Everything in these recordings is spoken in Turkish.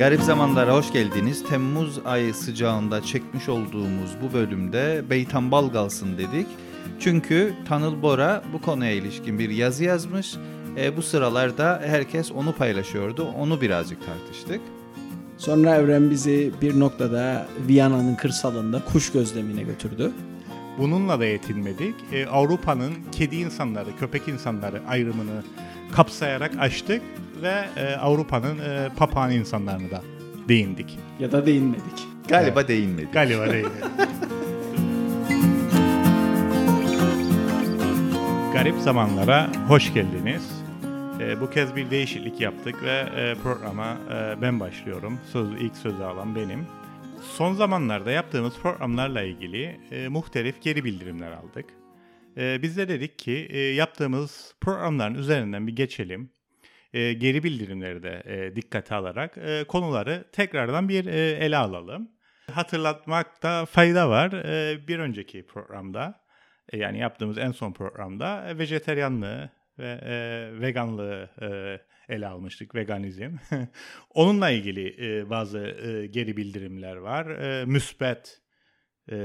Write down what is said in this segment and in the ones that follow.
Garip zamanlara hoş geldiniz. Temmuz ayı sıcağında çekmiş olduğumuz bu bölümde Beytan kalsın dedik. Çünkü Tanıl Bora bu konuya ilişkin bir yazı yazmış. E, bu sıralarda herkes onu paylaşıyordu. Onu birazcık tartıştık. Sonra Evren bizi bir noktada Viyana'nın kırsalında kuş gözlemine götürdü. Bununla da yetinmedik. Ee, Avrupa'nın kedi insanları, köpek insanları ayrımını kapsayarak açtık ve e, Avrupa'nın e, papağan insanlarını da değindik. Ya da değinmedik. Galiba değinmedik. Galiba değindik. Garip zamanlara hoş geldiniz. E, bu kez bir değişiklik yaptık ve e, programa e, ben başlıyorum. Söz, ilk sözü alan benim. Son zamanlarda yaptığımız programlarla ilgili e, muhtelif geri bildirimler aldık. E, biz de dedik ki e, yaptığımız programların üzerinden bir geçelim. E, geri bildirimleri de e, dikkate alarak e, konuları tekrardan bir e, ele alalım. Hatırlatmakta fayda var. E, bir önceki programda e, yani yaptığımız en son programda e, vejeteryanlığı ve e, veganlığı e, ele almıştık, veganizm. Onunla ilgili e, bazı e, geri bildirimler var. E, müsbet e,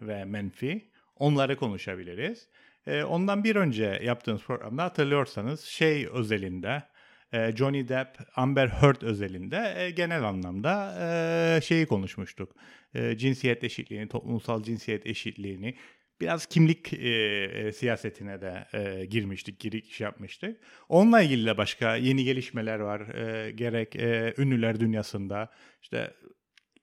ve menfi. Onları konuşabiliriz. E, ondan bir önce yaptığımız programda hatırlıyorsanız şey özelinde, Johnny Depp, Amber Heard özelinde e, genel anlamda e, şeyi konuşmuştuk. E, cinsiyet eşitliğini, toplumsal cinsiyet eşitliğini, biraz kimlik e, e, siyasetine de e, girmiştik, giriş yapmıştık. Onunla ilgili de başka yeni gelişmeler var. E, gerek e, ünlüler dünyasında, işte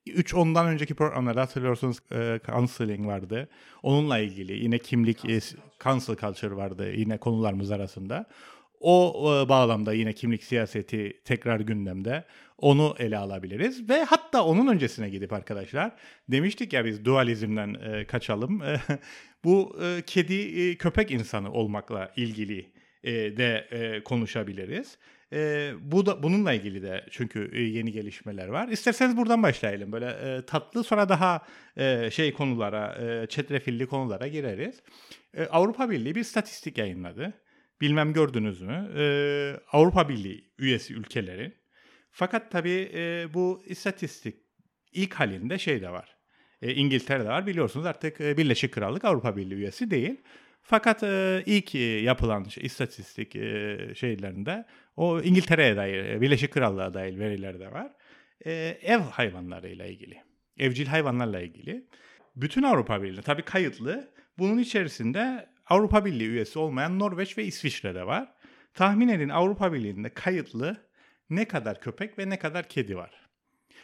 3 ondan önceki programlarda hatırlıyorsunuz e, counseling vardı. Onunla ilgili yine kimlik, e, cancel culture vardı yine konularımız arasında. O e, bağlamda yine kimlik siyaseti tekrar gündemde. Onu ele alabiliriz ve hatta onun öncesine gidip arkadaşlar demiştik ya biz dualizmden e, kaçalım. E, bu e, kedi e, köpek insanı olmakla ilgili e, de e, konuşabiliriz. E, bu da bununla ilgili de çünkü e, yeni gelişmeler var. İsterseniz buradan başlayalım. Böyle e, tatlı sonra daha e, şey konulara, e, çetrefilli konulara gireriz. E, Avrupa Birliği bir statistik yayınladı. Bilmem gördünüz mü? E, Avrupa Birliği üyesi ülkelerin. Fakat tabii e, bu istatistik ilk halinde şey de var. E, İngiltere'de var biliyorsunuz artık e, Birleşik Krallık Avrupa Birliği üyesi değil. Fakat e, ilk e, yapılan şey, istatistik e, şeylerinde o İngiltere'ye dair, e, Birleşik Krallığa dair veriler de var. E, ev hayvanlarıyla ilgili, evcil hayvanlarla ilgili. Bütün Avrupa Birliği tabii kayıtlı. Bunun içerisinde Avrupa Birliği üyesi olmayan Norveç ve İsviçre'de var. Tahmin edin Avrupa Birliği'nde kayıtlı ne kadar köpek ve ne kadar kedi var.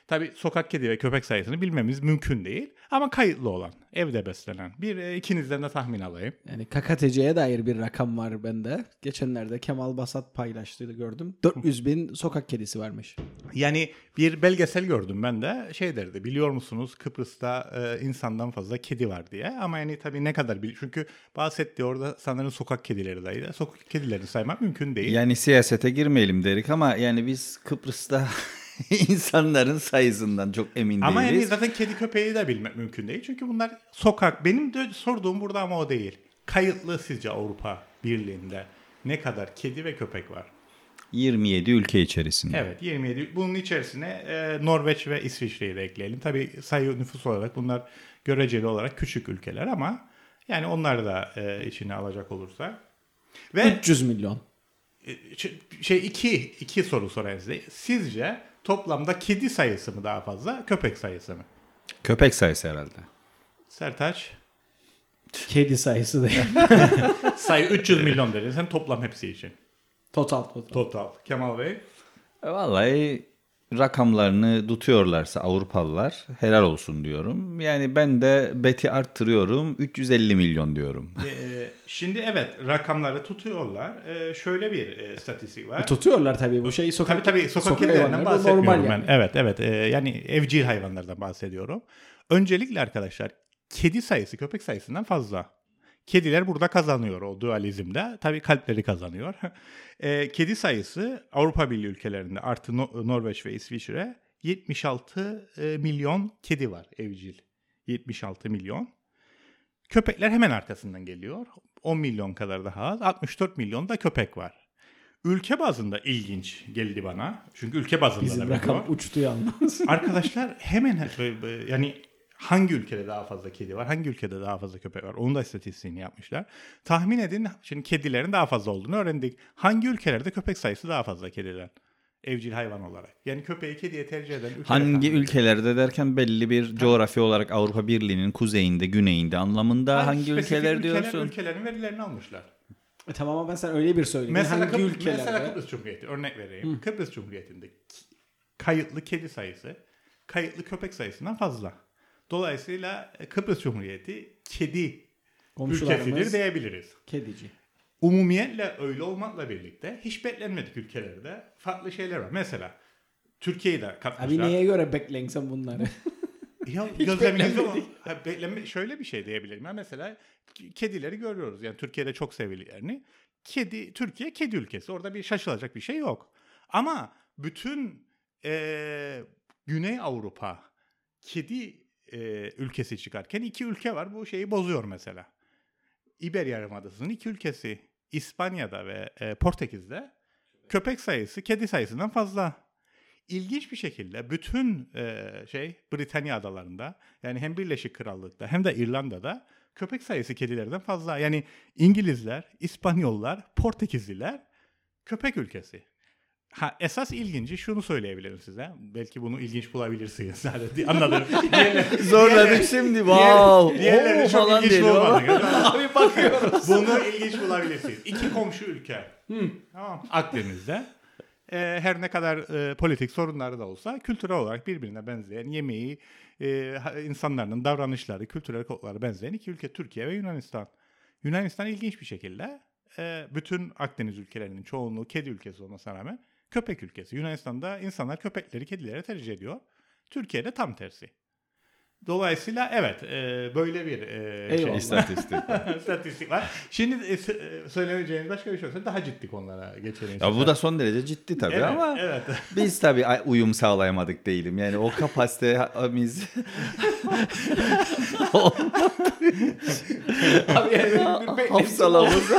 Tabii sokak kedi ve köpek sayısını bilmemiz mümkün değil. Ama kayıtlı olan, evde beslenen. Bir e, ikinizden de tahmin alayım. Yani KKTC'ye dair bir rakam var bende. Geçenlerde Kemal Basat paylaştığını gördüm. 400 bin sokak kedisi varmış. Yani bir belgesel gördüm ben de şey derdi biliyor musunuz Kıbrıs'ta e, insandan fazla kedi var diye ama yani tabii ne kadar bil çünkü bahsetti orada sanırım sokak kedileri daydı. Sokak kedilerini saymak mümkün değil. Yani siyasete girmeyelim derik ama yani biz Kıbrıs'ta insanların sayısından çok emin ama değiliz. yani zaten kedi köpeği de bilmek mümkün değil. Çünkü bunlar sokak. Benim de sorduğum burada ama o değil. Kayıtlı sizce Avrupa Birliği'nde ne kadar kedi ve köpek var? 27 ülke içerisinde. Evet 27. Bunun içerisine e, Norveç ve İsviçre'yi de ekleyelim. Tabii sayı nüfus olarak bunlar göreceli olarak küçük ülkeler ama yani onları da e, içine alacak olursa. Ve 300 milyon. e, şey iki, iki soru sorayım size. Sizce toplamda kedi sayısı mı daha fazla, köpek sayısı mı? Köpek sayısı herhalde. Sertaç? Kedi sayısı değil. Sayı 300 milyon dedin sen toplam hepsi için. total total. Total. Kemal Bey? E, Vallahi rakamlarını tutuyorlarsa Avrupalılar helal olsun diyorum. Yani ben de beti arttırıyorum 350 milyon diyorum. Ee, şimdi evet rakamları tutuyorlar. Ee, şöyle bir e, statistik var. Tutuyorlar tabii bu şeyi sokak Tabii tabii sokak, sokak kedilerinden bahsetmiyorum normal ben. yani. Evet evet Ee, yani evcil hayvanlardan bahsediyorum. Öncelikle arkadaşlar kedi sayısı köpek sayısından fazla. Kediler burada kazanıyor o dualizmde. Tabii kalpleri kazanıyor. Ee, kedi sayısı Avrupa Birliği ülkelerinde artı No- Norveç ve İsviçre 76 e, milyon kedi var evcil. 76 milyon. Köpekler hemen arkasından geliyor. 10 milyon kadar daha az. 64 milyon da köpek var. ülke bazında ilginç geldi bana. Çünkü ülke bazında Bizim da rakam uçtu yalnız. Arkadaşlar hemen he- yani hangi ülkede daha fazla kedi var, hangi ülkede daha fazla köpek var onun da istatistiğini yapmışlar. Tahmin edin şimdi kedilerin daha fazla olduğunu öğrendik. Hangi ülkelerde köpek sayısı daha fazla kediden? Evcil hayvan olarak. Yani köpeği kediye tercih eden ülkeler Hangi ülkelerde derken belli bir coğrafya olarak Avrupa Birliği'nin kuzeyinde, güneyinde anlamında hangi spesifik ülkeler diyorsun? Ülkelerin verilerini almışlar. E, tamam ama ben sen öyle bir söyledin. Mesela, Hangi Kıbrıs, ülkelerde? mesela Kıbrıs Cumhuriyeti örnek vereyim. Kıbrıs Cumhuriyeti'nde kayıtlı kedi sayısı kayıtlı köpek sayısından fazla. Dolayısıyla e, Kıbrıs Cumhuriyeti kedi ülkesidir diyebiliriz. kedici. Umumiyetle öyle olmakla birlikte hiç beklenmedik ülkelerde farklı şeyler var. Mesela Türkiye'yi de Abi katmışlar. neye göre beklensen bunları? Ya beklenmedik. o- bekleme, şöyle bir şey diyebilirim. Ya mesela kedileri görüyoruz. Yani Türkiye'de çok sevililerini. Kedi Türkiye kedi ülkesi. Orada bir şaşılacak bir şey yok. Ama bütün eee, Güney Avrupa kedi eee, ülkesi çıkarken iki ülke var. Bu şeyi bozuyor mesela. İber Yarımadası'nın iki ülkesi İspanya'da ve e, Portekiz'de köpek sayısı kedi sayısından fazla. İlginç bir şekilde bütün e, şey Britanya adalarında yani hem Birleşik Krallık'ta hem de İrlanda'da köpek sayısı kedilerden fazla. Yani İngilizler, İspanyollar, Portekizliler köpek ülkesi. Ha, esas ilginci şunu söyleyebilirim size. Belki bunu ilginç bulabilirsiniz. Hadi anladım. Zorladık şimdi. Wow. Diğerleri çok falan ilginç bulmadık. Abi bakıyoruz. Bunu ilginç bulabilirsiniz. İki komşu ülke. Tamam. Akdeniz'de. Ee, her ne kadar e, politik sorunları da olsa kültürel olarak birbirine benzeyen yemeği, e, insanların davranışları, kültürel kodları benzeyen iki ülke Türkiye ve Yunanistan. Yunanistan ilginç bir şekilde e, bütün Akdeniz ülkelerinin çoğunluğu kedi ülkesi olmasına rağmen köpek ülkesi. Yunanistan'da insanlar köpekleri kedilere tercih ediyor. Türkiye'de tam tersi. Dolayısıyla evet e, böyle bir e, şey. İstatistik. İstatistik var. Şimdi e, e, söylemeyeceğiniz başka bir şey olsa daha ciddi konulara geçelim. Ya bu da son derece ciddi tabii evet, ama evet. biz tabii uyum sağlayamadık değilim. Yani o kapasitemiz Abi yani hafsalamız.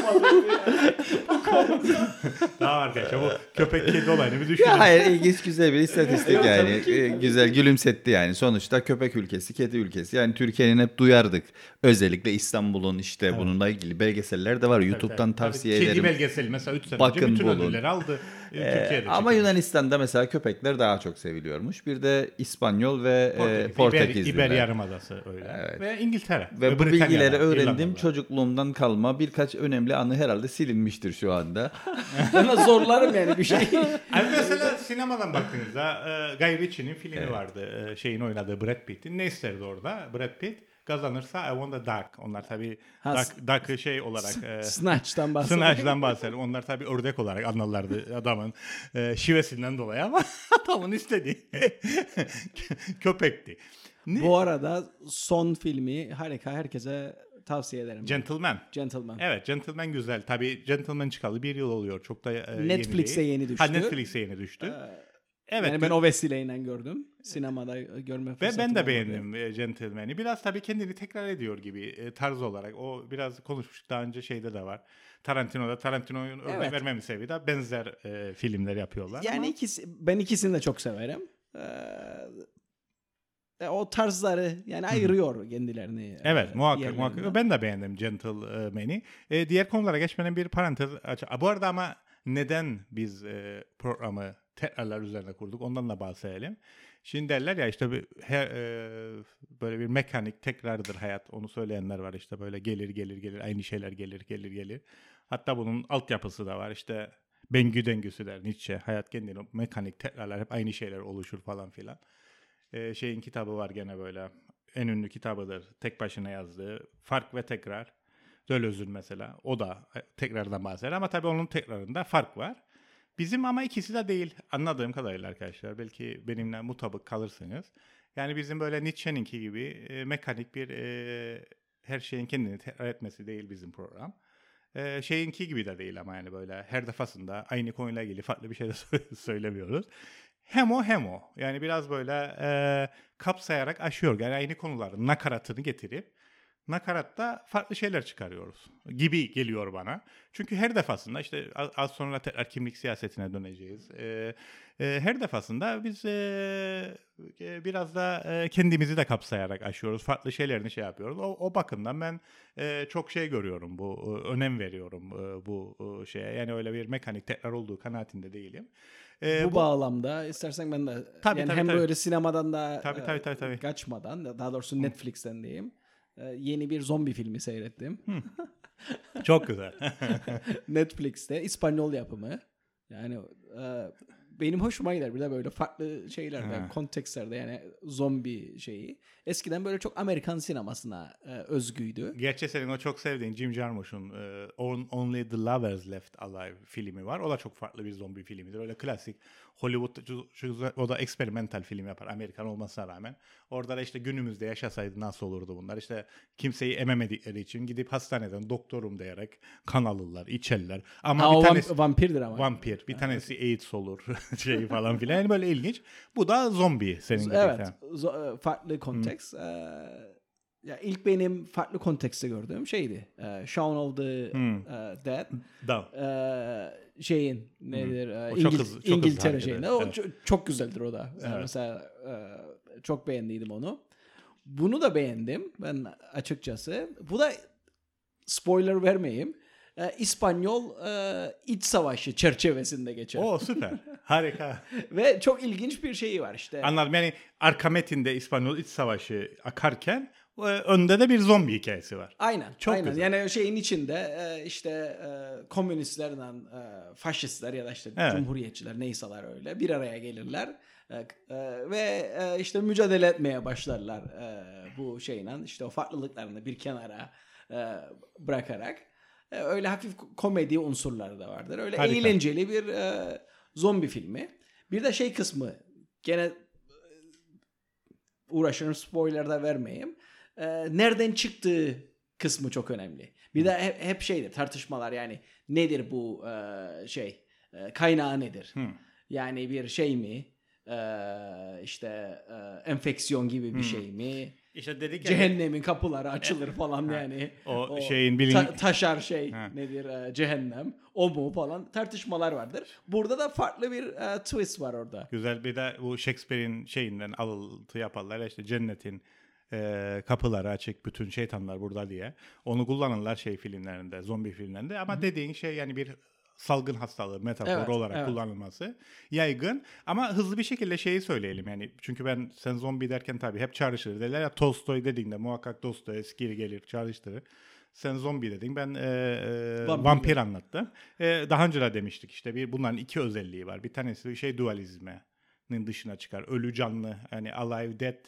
Daha arkadaşlar bu köpek kedi olayını bir düşünün. Ya hayır ilginç güzel bir istatistik yani. Ee, güzel gülümsetti yani. Sonuçta köpek ülkesi, kedi ülkesi. Yani Türkiye'nin hep duyardık. Özellikle İstanbul'un işte bununla ilgili belgeseller de var. YouTube'dan Tabii, tavsiye Kedi ederim. belgeseli mesela 3 sene Bakın önce bütün bulun. ödülleri aldı. Ee, Türkiye'de ama. Yunanistan'da mesela köpekler daha çok seviliyormuş. Bir de İspanyol ve Portekiz, e, Portekizliler. İber, İber Yarımadası öyle. Evet. Ve İngiltere. Ve bu Britanya'da, bilgileri öğrendim. İrlanda'da. Çocukluğumdan kalma birkaç önemli anı herhalde silinmiştir şu anda. Zorlarım yani bir şey. Abi mesela sinemadan baktığınızda e, Guy Ritchie'nin filmi vardı. E, şeyin oynadığı Brad Pitt'in. Ne isterdi orada? Brad Pitt kazanırsa I want a duck. Onlar tabii Ha, duck, duck'ı şey olarak e, Snatch'tan bahsediyorum. Snatch'dan bahsedelim. Onlar tabii ördek olarak anlarlardı adamın e, şivesinden dolayı ama adamın istediği köpekti. Ne? Bu arada son filmi harika herkese tavsiye ederim. Gentleman. Gentleman. Evet Gentleman güzel. Tabii Gentleman çıkalı bir yıl oluyor. Çok da e, Netflix'e yeni Ha düştü. Netflix'e yeni düştü. Evet. yani ben o vesileyle gördüm. Sinemada görme Ve fırsatım ben de beğendim e, Gentleman'i. Biraz tabii kendini tekrar ediyor gibi e, tarz olarak. O biraz konuşmuştuk daha önce şeyde de var. Tarantino'da Tarantino'nun örnek Evet. vermemin sebebi de benzer e, filmler yapıyorlar. Yani ama- ikisi ben ikisini de çok severim. Ee, o tarzları yani ayırıyor kendilerini. Evet e, muhakkak muhakkak. Ben de beğendim Gentleman'i. E, diğer konulara geçmeden bir parantez aç. Bu arada ama neden biz e, programı tekrarlar üzerine kurduk ondan da bahsedelim. Şimdi derler ya işte bir, her, e, böyle bir mekanik tekrardır hayat onu söyleyenler var işte böyle gelir gelir gelir aynı şeyler gelir gelir gelir. Hatta bunun altyapısı da var işte Bengü dengüsü der Nietzsche. Hayat kendini mekanik tekrarlar hep aynı şeyler oluşur falan filan. E, şeyin kitabı var gene böyle en ünlü kitabıdır. Tek başına yazdığı Fark ve Tekrar. Döloz'un mesela. O da e, tekrardan bahseder ama tabii onun tekrarında fark var. Bizim ama ikisi de değil anladığım kadarıyla arkadaşlar. Belki benimle mutabık kalırsınız. Yani bizim böyle Nietzsche'ninki gibi e, mekanik bir e, her şeyin kendini tekrar etmesi değil bizim program. E, şeyinki gibi de değil ama yani böyle her defasında aynı konuyla ilgili farklı bir şey de sö- söylemiyoruz. Hem o hem o. Yani biraz böyle e, kapsayarak aşıyor. Yani aynı konuların nakaratını getirip nakaratta farklı şeyler çıkarıyoruz gibi geliyor bana. Çünkü her defasında işte az, sonra tekrar kimlik siyasetine döneceğiz. Ee, e, her defasında biz e, e, biraz da e, kendimizi de kapsayarak aşıyoruz. Farklı şeylerini şey yapıyoruz. O, o bakımdan ben e, çok şey görüyorum bu, önem veriyorum e, bu e, şeye. Yani öyle bir mekanik tekrar olduğu kanaatinde değilim. E, bu, bağlamda istersen ben de Tabii, yani tabii, hem tabii. böyle sinemadan da Tabii, tabii, tabii, tabii. kaçmadan daha doğrusu Netflix'ten diyeyim. E, yeni bir zombi filmi seyrettim. çok güzel. Netflix'te İspanyol yapımı. Yani e, benim hoşuma gider bir de böyle farklı şeylerde, Ha. kontekstlerde yani zombi şeyi. Eskiden böyle çok Amerikan sinemasına e, özgüydü. Gerçi senin o çok sevdiğin Jim Jarmusch'un e, On- Only the Lovers Left Alive filmi var. O da çok farklı bir zombi filmidir. Öyle klasik Hollywood o da eksperimental film yapar Amerikan olmasına rağmen. Orada da işte günümüzde yaşasaydı nasıl olurdu bunlar? İşte kimseyi ememedikleri için gidip hastaneden doktorum diyerek kan alırlar, içerler. Ama Ha, bir tanesi vam- vampirdir ama. vampir, bir tanesi AIDS olur şey falan filan. Yani böyle ilginç. Bu da zombi senin gibi. Evet. E, farklı konteks. E, ya ilk benim farklı kontekste gördüğüm şeydi. E, Shaun of the Hmm. e, Dead. Da. E, şeyin nedir? e, O çok İngil- hızlı- çok hızlı İngiltere şeyinde. eder, O evet. çok, çok güzeldir o da. E, Evet. mesela e, çok beğendiydim onu. Bunu da beğendim ben açıkçası. Bu da spoiler vermeyeyim. E, İspanyol e, iç savaşı çerçevesinde geçer. O süper. Harika. Ve çok ilginç bir şeyi var işte. Anladım. Yani arka metinde İspanyol İç Savaşı akarken önde de bir zombi hikayesi var. Aynen. Çok aynen. güzel. Yani şeyin içinde e, işte e, komünistlerle faşistler ya da işte Evet. cumhuriyetçiler neyseler öyle bir araya gelirler E, ve işte mücadele etmeye başlarlar bu şeyle işte o farklılıklarını bir kenara bırakarak öyle hafif komedi unsurları da vardır. Öyle Harika. eğlenceli bir zombi filmi. Bir de şey kısmı gene uğraşırım spoiler da vermeyeyim. E, nereden çıktığı kısmı çok önemli. Bir de hep, hep şeydir tartışmalar yani nedir bu e, şey e, kaynağı nedir? Hı. Yani bir şey mi? E, işte e, enfeksiyon gibi bir Hı. şey mi? İşte dedik ya Cehennemin kapıları açılır falan yani. o şeyin bilin- ta- taşar şey Ha. nedir e, cehennem o mu falan tartışmalar vardır. Burada da farklı bir e, twist var orada. güzel bir de bu Shakespeare'in şeyinden alıntı yaparlar. İşte cennetin e, kapıları açık bütün şeytanlar burada diye. Onu kullanırlar şey filmlerinde, zombi filmlerinde. Ama dediğin şey yani bir salgın hastalığı metafor Evet, olarak evet. kullanılması yaygın. Ama hızlı bir şekilde şeyi söyleyelim yani. Çünkü ben sen zombi derken tabii hep çağrıştırır. Derler ya Tolstoy dediğinde muhakkak Dostoyevski gelir çağrıştırır. Sen zombi dedin. Ben e, e, Vampir. vampir anlattım. E, daha önce de demiştik işte bir bunların iki özelliği var. Bir tanesi şey dualizmenin dışına çıkar. Ölü canlı yani alive dead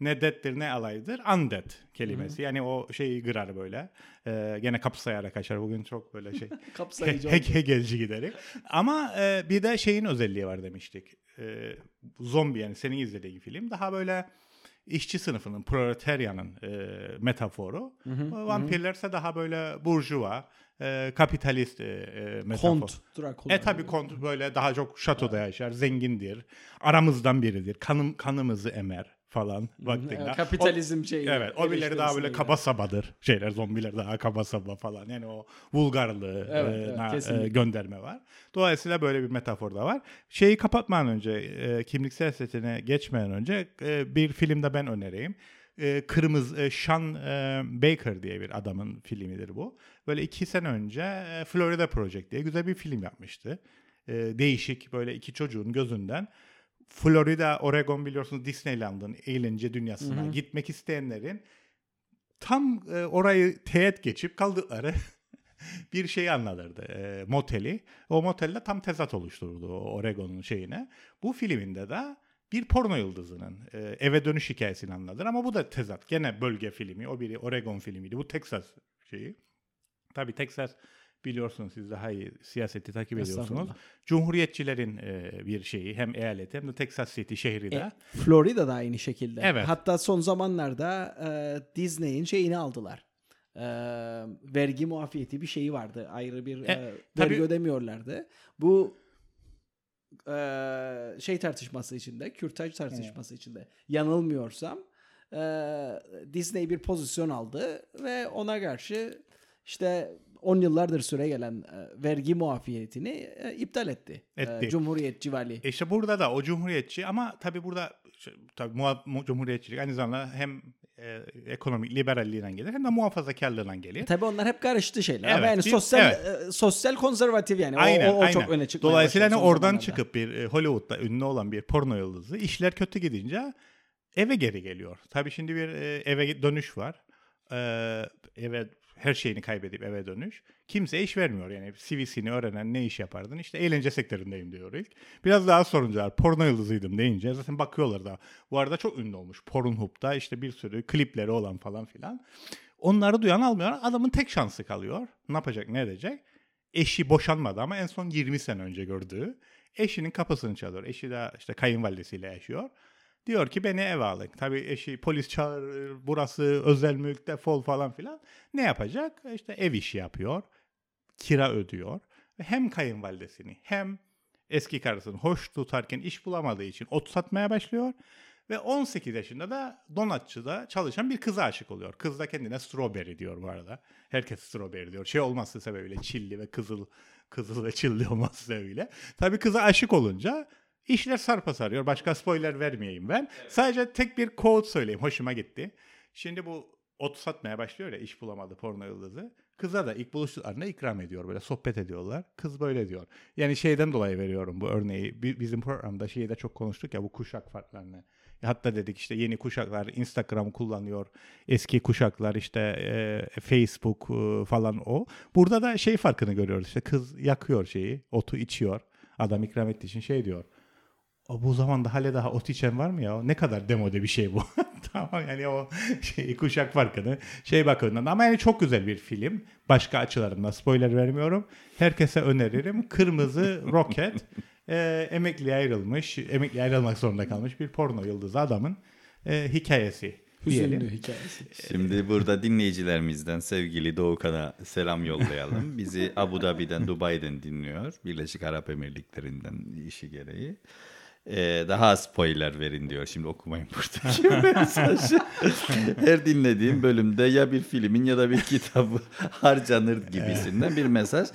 ne dead'tir ne alive'dir undead kelimesi. Yani o şeyi kırar böyle. E, gene kapsayarak açar. Bugün çok böyle şey Kapsayıcı He- oldu. Hegelci giderek. Ama e, bir de şeyin özelliği var demiştik. E, zombi yani senin izlediğin film daha böyle işçi sınıfının, proletaryanın e, metaforu. Vampirlerse daha böyle burjuva, e, kapitalist e, e, metafor. Kont. Drakula. E tabi kont böyle daha çok şatoda yaşar, zengindir, aramızdan biridir, kanım kanımızı emer falan vaktinde. Evet, kapitalizm şeyi. Evet, o birileri daha böyle kaba sabadır. Şeyler zombiler daha kaba saba falan. Yani o vulgarlığı Evet, e, evet, na- kesinlikle. e, gönderme var. Dolayısıyla böyle bir metafor da var. Şeyi kapatmadan önce e, kimliksel setine geçmeden önce e, bir filmde ben önereyim. E, Kırmızı e, Sean e, Baker diye bir adamın filmidir bu. Böyle iki sene önce e, Florida Project diye güzel bir film yapmıştı. E, değişik böyle iki çocuğun gözünden Florida, Oregon biliyorsunuz Disneyland'ın eğlence dünyasına Hı hı. gitmek isteyenlerin tam e, orayı teğet geçip kaldıkları bir şeyi anlatırdı. E, moteli. O motelde tam tezat oluştururdu o Oregon'un şeyine. Bu filminde de bir porno yıldızının e, eve dönüş hikayesini anlatır ama bu da tezat. Gene bölge filmi. O biri Oregon filmiydi. Bu Texas şeyi. Tabii Texas biliyorsunuz siz daha iyi siyaseti takip ediyorsunuz. Cumhuriyetçilerin e, bir şeyi hem eyaleti hem de Texas City şehri de. E, Florida da aynı şekilde. Evet. Hatta son zamanlarda e, Disney'in şeyini aldılar. E, vergi muafiyeti bir şeyi vardı. Ayrı bir E, e, tabii- vergi ödemiyorlardı. Bu e, şey tartışması içinde, kürtaj tartışması içinde yanılmıyorsam e, Disney bir pozisyon aldı ve ona karşı işte 10 yıllardır süre gelen e, vergi muafiyetini e, iptal etti. E, Etti. Cumhuriyetçi vali. E işte burada da o cumhuriyetçi ama tabii burada tabii muha- mu- cumhuriyetçilik aynı zamanda hem e, ekonomik liberalliğinden gelir hem de muhafazakarlığından gelir. Tabii onlar hep karıştı şeyler. Ama Evet, yani bir- sosyal evet. e, sosyal konservatif yani. O- Aynen, o, o, aynen. çok öne çıkmaya Dolayısıyla hani oradan zamanlarda. çıkıp bir e, Hollywood'da ünlü olan bir porno yıldızı işler kötü gidince eve geri geliyor. Tabii şimdi bir e, eve dönüş var. E, eve her şeyini kaybedip eve dönüş. Kimse iş vermiyor yani CV'sini öğrenen ne iş yapardın? İşte eğlence sektöründeyim diyor ilk. Biraz daha sorunca porno yıldızıydım deyince zaten bakıyorlar da. Bu arada çok ünlü olmuş. Pornhub'da işte bir sürü klipleri olan falan filan. Onları duyan almıyor. Adamın tek şansı kalıyor. Ne yapacak ne edecek? Eşi boşanmadı ama en son 20 sene önce gördüğü. Eşinin kapısını çalıyor. Eşi de işte kayınvalidesiyle yaşıyor. Diyor ki beni eve alın. Tabii eşi polis çağırır, burası özel mülk defol falan filan. Ne yapacak? İşte ev işi yapıyor. Kira ödüyor. Ve hem kayınvalidesini hem eski karısını hoş tutarken iş bulamadığı için ot satmaya başlıyor. Ve 18 yaşında da donatçıda çalışan bir kıza aşık oluyor. Kız da kendine strawberry diyor bu arada. Herkes strawberry diyor. Şey olması sebebiyle çilli ve kızıl kızıl ve çilli olması sebebiyle. Tabii kıza aşık olunca işler sarpa sarıyor. Başka spoiler vermeyeyim ben. Sadece tek bir quote söyleyeyim. Hoşuma gitti. Şimdi bu ot satmaya başlıyor ya iş bulamadı porno yıldızı. Kıza da ilk buluştuklarında ikram ediyor böyle sohbet ediyorlar. Kız böyle diyor. Yani şeyden dolayı veriyorum bu örneği. Bi- Bizim programda şeyde çok konuştuk ya bu kuşak farklarını. Hatta dedik işte yeni kuşaklar Instagram kullanıyor. Eski kuşaklar işte e, Facebook e, falan o. Burada da şey farkını görüyoruz. İşte kız yakıyor şeyi, otu içiyor. Adam ikram ettiği için şey diyor. O bu zamanda hala daha ot içen var mı ya? Ne kadar demode bir şey bu. tamam yani o şey kuşak farkını şey bakımından ama yani çok güzel bir film. Başka açılarından spoiler vermiyorum. Herkese öneririm. Kırmızı Roket e, emekliye ayrılmış, emekliye ayrılmak zorunda kalmış bir porno yıldızı adamın e, hikayesi. diyelim. Hüzünlü hikayesi. Şimdi burada dinleyicilerimizden sevgili Doğukan'a selam yollayalım. Bizi Abu Dhabi'den, Dubai'den dinliyor. Birleşik Arap Emirlikleri'nden işi gereği. Ee, daha spoiler verin diyor. Şimdi okumayın buradaki mesajı. Her dinlediğim bölümde ya bir filmin ya da bir kitabı harcanır gibisinden bir mesaj.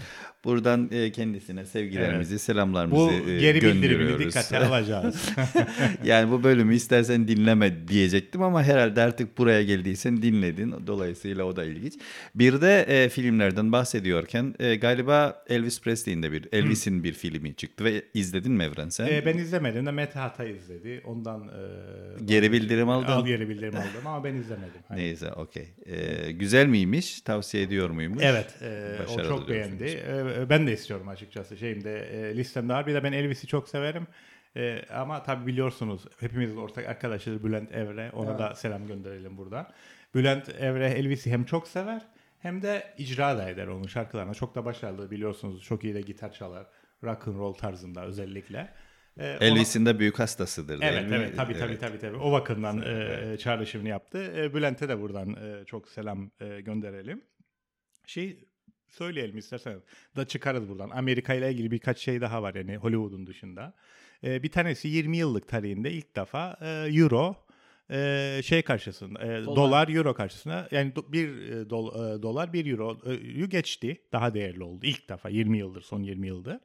Buradan e, kendisine sevgilerimizi, selamlarımızı Bu e, geri bildirimini dikkate alacağız. yani bu bölümü istersen dinleme diyecektim ama herhalde artık buraya geldiysen dinledin. Dolayısıyla o da ilginç. Bir de e, filmlerden bahsediyorken e, galiba Elvis Presley'in de bir Elvis'in bir filmi çıktı ve izledin mi Evren sen? e, ben izlemedim de Mete Hata izledi. Ondan e, Geri bildirim aldın. al geri bildirim aldım ama ben izlemedim. Hani- Neyse okey. E, güzel miymiş? Tavsiye ediyor muymuş? Evet, e, o çok beğendi. E, ben de istiyorum açıkçası. Şeyimde e, listemde var. Bir de ben Elvis'i çok severim. E, ama tabii biliyorsunuz hepimizin ortak arkadaşıdır Bülent Evre. Ona da selam gönderelim burada. Bülent Evre Elvis'i hem çok sever hem de icra da eder onun şarkılarına. Çok da başarılı biliyorsunuz. Çok iyi de gitar çalar. Rock and roll tarzında özellikle. E, ona- Elvis'in de büyük hastasıdır değil Evet mi? evet tabii tabii Evet. tabii tabii. O bakımdan e, çağrışımını yaptı. E, Bülent'e de buradan e, çok selam e, gönderelim. Şey söyleyelim istersen da çıkarız buradan. Amerika ile ilgili birkaç şey daha var yani Hollywood'un dışında. E, bir tanesi 20 yıllık tarihinde ilk defa e, Euro e, şey karşısında e, Dolar. dolar. euro karşısında yani do- bir e, dol- e, dolar bir euroyu geçti daha değerli oldu ilk defa 20 yıldır son 20 yıldır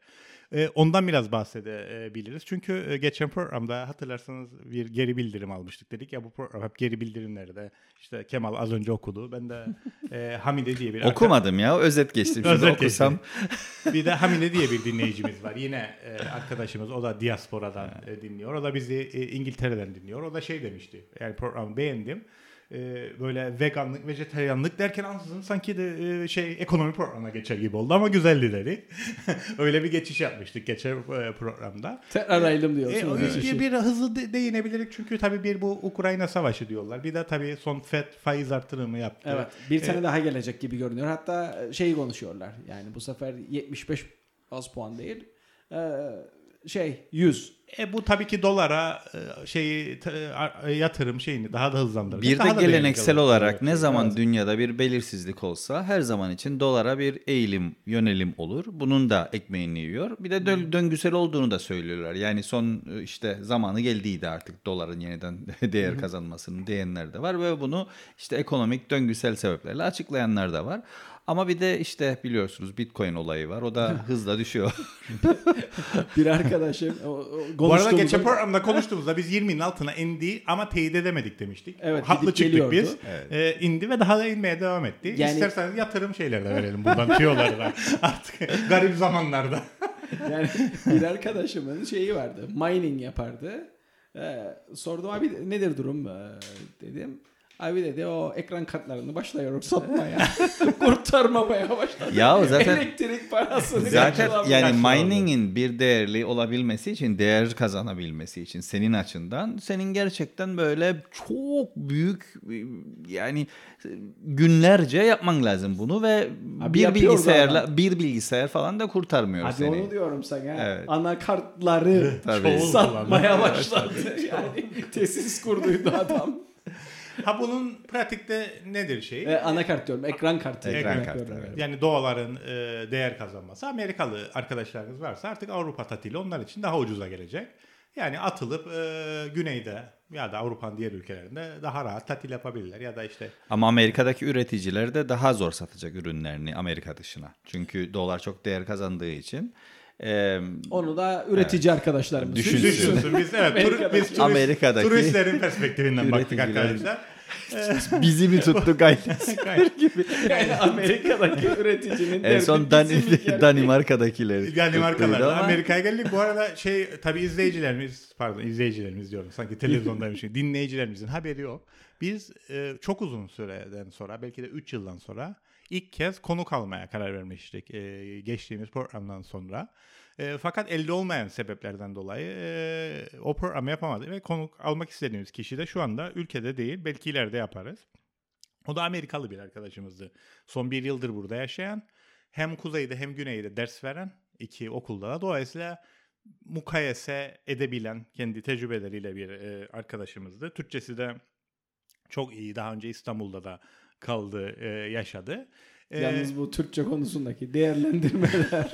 E, ondan biraz bahsedebiliriz çünkü e, geçen programda hatırlarsanız bir geri bildirim almıştık dedik ya bu program hep geri bildirimlerde işte Kemal az önce okudu ben de e, Hamide diye bir Okumadım ya. Özet geçtim. Şimdi Özet okusam. bir de Hamide diye bir dinleyicimiz var. Yine e, arkadaşımız o da diasporadan e, dinliyor. O da bizi e, İngiltere'den dinliyor. O da şey demişti. Yani programı beğendim. E, böyle veganlık, vejetaryenlik derken ansızın sanki de e, şey ekonomi programına geçer gibi oldu ama güzeldi dedi. Öyle bir geçiş yapmıştık geçen e, programda. Tekrarlayalım E, diyorsun. o- Evet. bir, bir hızlı de- değinebilirik çünkü tabii bir bu Ukrayna savaşı diyorlar. Bir de tabii son FED faiz artırımı yaptı. Evet. Bir sene daha gelecek gibi görünüyor. Hatta şeyi konuşuyorlar. Yani bu sefer 75 az puan değil. Ee, şey 100. E bu tabii ki dolara e, şeyi a- yatırım şeyini daha da hızlandırır. Bir daha de da geleneksel olarak ne zaman dünyada bir belirsizlik olsa her zaman için dolara bir eğilim, yönelim olur. Bunun da ekmeğini yiyor. Bir de dö- döngüsel olduğunu da söylüyorlar. Yani son e, işte zamanı geldiydi artık doların yeniden değer kazanmasının diyenler de var ve bunu işte ekonomik döngüsel sebeplerle açıklayanlar da var. Ama bir de işte biliyorsunuz Bitcoin olayı var. O da hızla düşüyor. Bir arkadaşım o, o Bu arada geçen programda konuştuğumuzda biz 20'nin altına indi ama teyit edemedik demiştik. Evet, Haklı çıktık geliyordu. biz. E, indi ve daha da inmeye devam etti. Yani- İsterseniz yatırım şeyleri de verelim buradan tüyoları da. Artık garip zamanlarda. Yani bir arkadaşımın şeyi vardı. Mining yapardı. Ee, sordum abi nedir durum Ee, dedim. Abi dedi o ekran kartlarını başlıyor satmaya. Kurtarmamaya başladı. Ya zaten Elektrik parasını Zaten karşılamıyor. yani mining'in bir değerli olabilmesi için, değer kazanabilmesi için senin açından senin gerçekten böyle çok büyük yani günlerce yapman lazım bunu ve Abi bir bilgisayarla adam. bir bilgisayar falan da kurtarmıyor Abi seni. onu diyorum sana. Evet. Anakartları satmaya başladı. Yani tesis kurduydu adam. Ha bunun pratikte nedir şey? Ee, anakart diyorum. Ekran kartı. Ekran Ekran kartı, kartı, evet. Yani doların e, değer kazanması. Amerikalı arkadaşlarınız varsa artık Avrupa tatili onlar için daha ucuza gelecek. Yani atılıp e, güneyde ya da Avrupa'nın diğer ülkelerinde daha rahat tatil yapabilirler. Ya da işte Ama Amerika'daki üreticiler de daha zor satacak ürünlerini Amerika dışına. Çünkü dolar çok değer kazandığı için. Eee Onu da üretici arkadaşlarımız Düşünsün. düşünsün. Biz evet tur, biz turist, Amerika'daki turistlerin perspektifinden baktık arkadaşlar. bizi mi tuttu gayet? Yani Amerika'daki üreticinin en son derdi Dan bizim ülkeler. Danimarka'dakiler. Yani markalar tuttuydu ama- Amerika'ya geldik. Bu arada şey tabii izleyicilerimiz pardon izleyicilerimiz diyorum sanki televizyondaymışım. dinleyicilerimizin haberi yok. Biz e, çok uzun süreden sonra belki de 3 yıldan sonra ilk kez konuk almaya karar vermiştik e, geçtiğimiz programdan sonra. E, fakat elde olmayan sebeplerden dolayı e, o programı yapamadık ve konuk almak istediğimiz kişi de şu anda ülkede değil belki ileride yaparız. O da Amerikalı bir arkadaşımızdı. Son bir yıldır burada yaşayan hem kuzeyde hem güneyde ders veren iki okulda da dolayısıyla mukayese edebilen kendi tecrübeleriyle bir e, arkadaşımızdı. Türkçesi de çok iyi. Daha önce İstanbul'da da kaldı, e, yaşadı. E, Yalnız bu Türkçe konusundaki değerlendirmeler.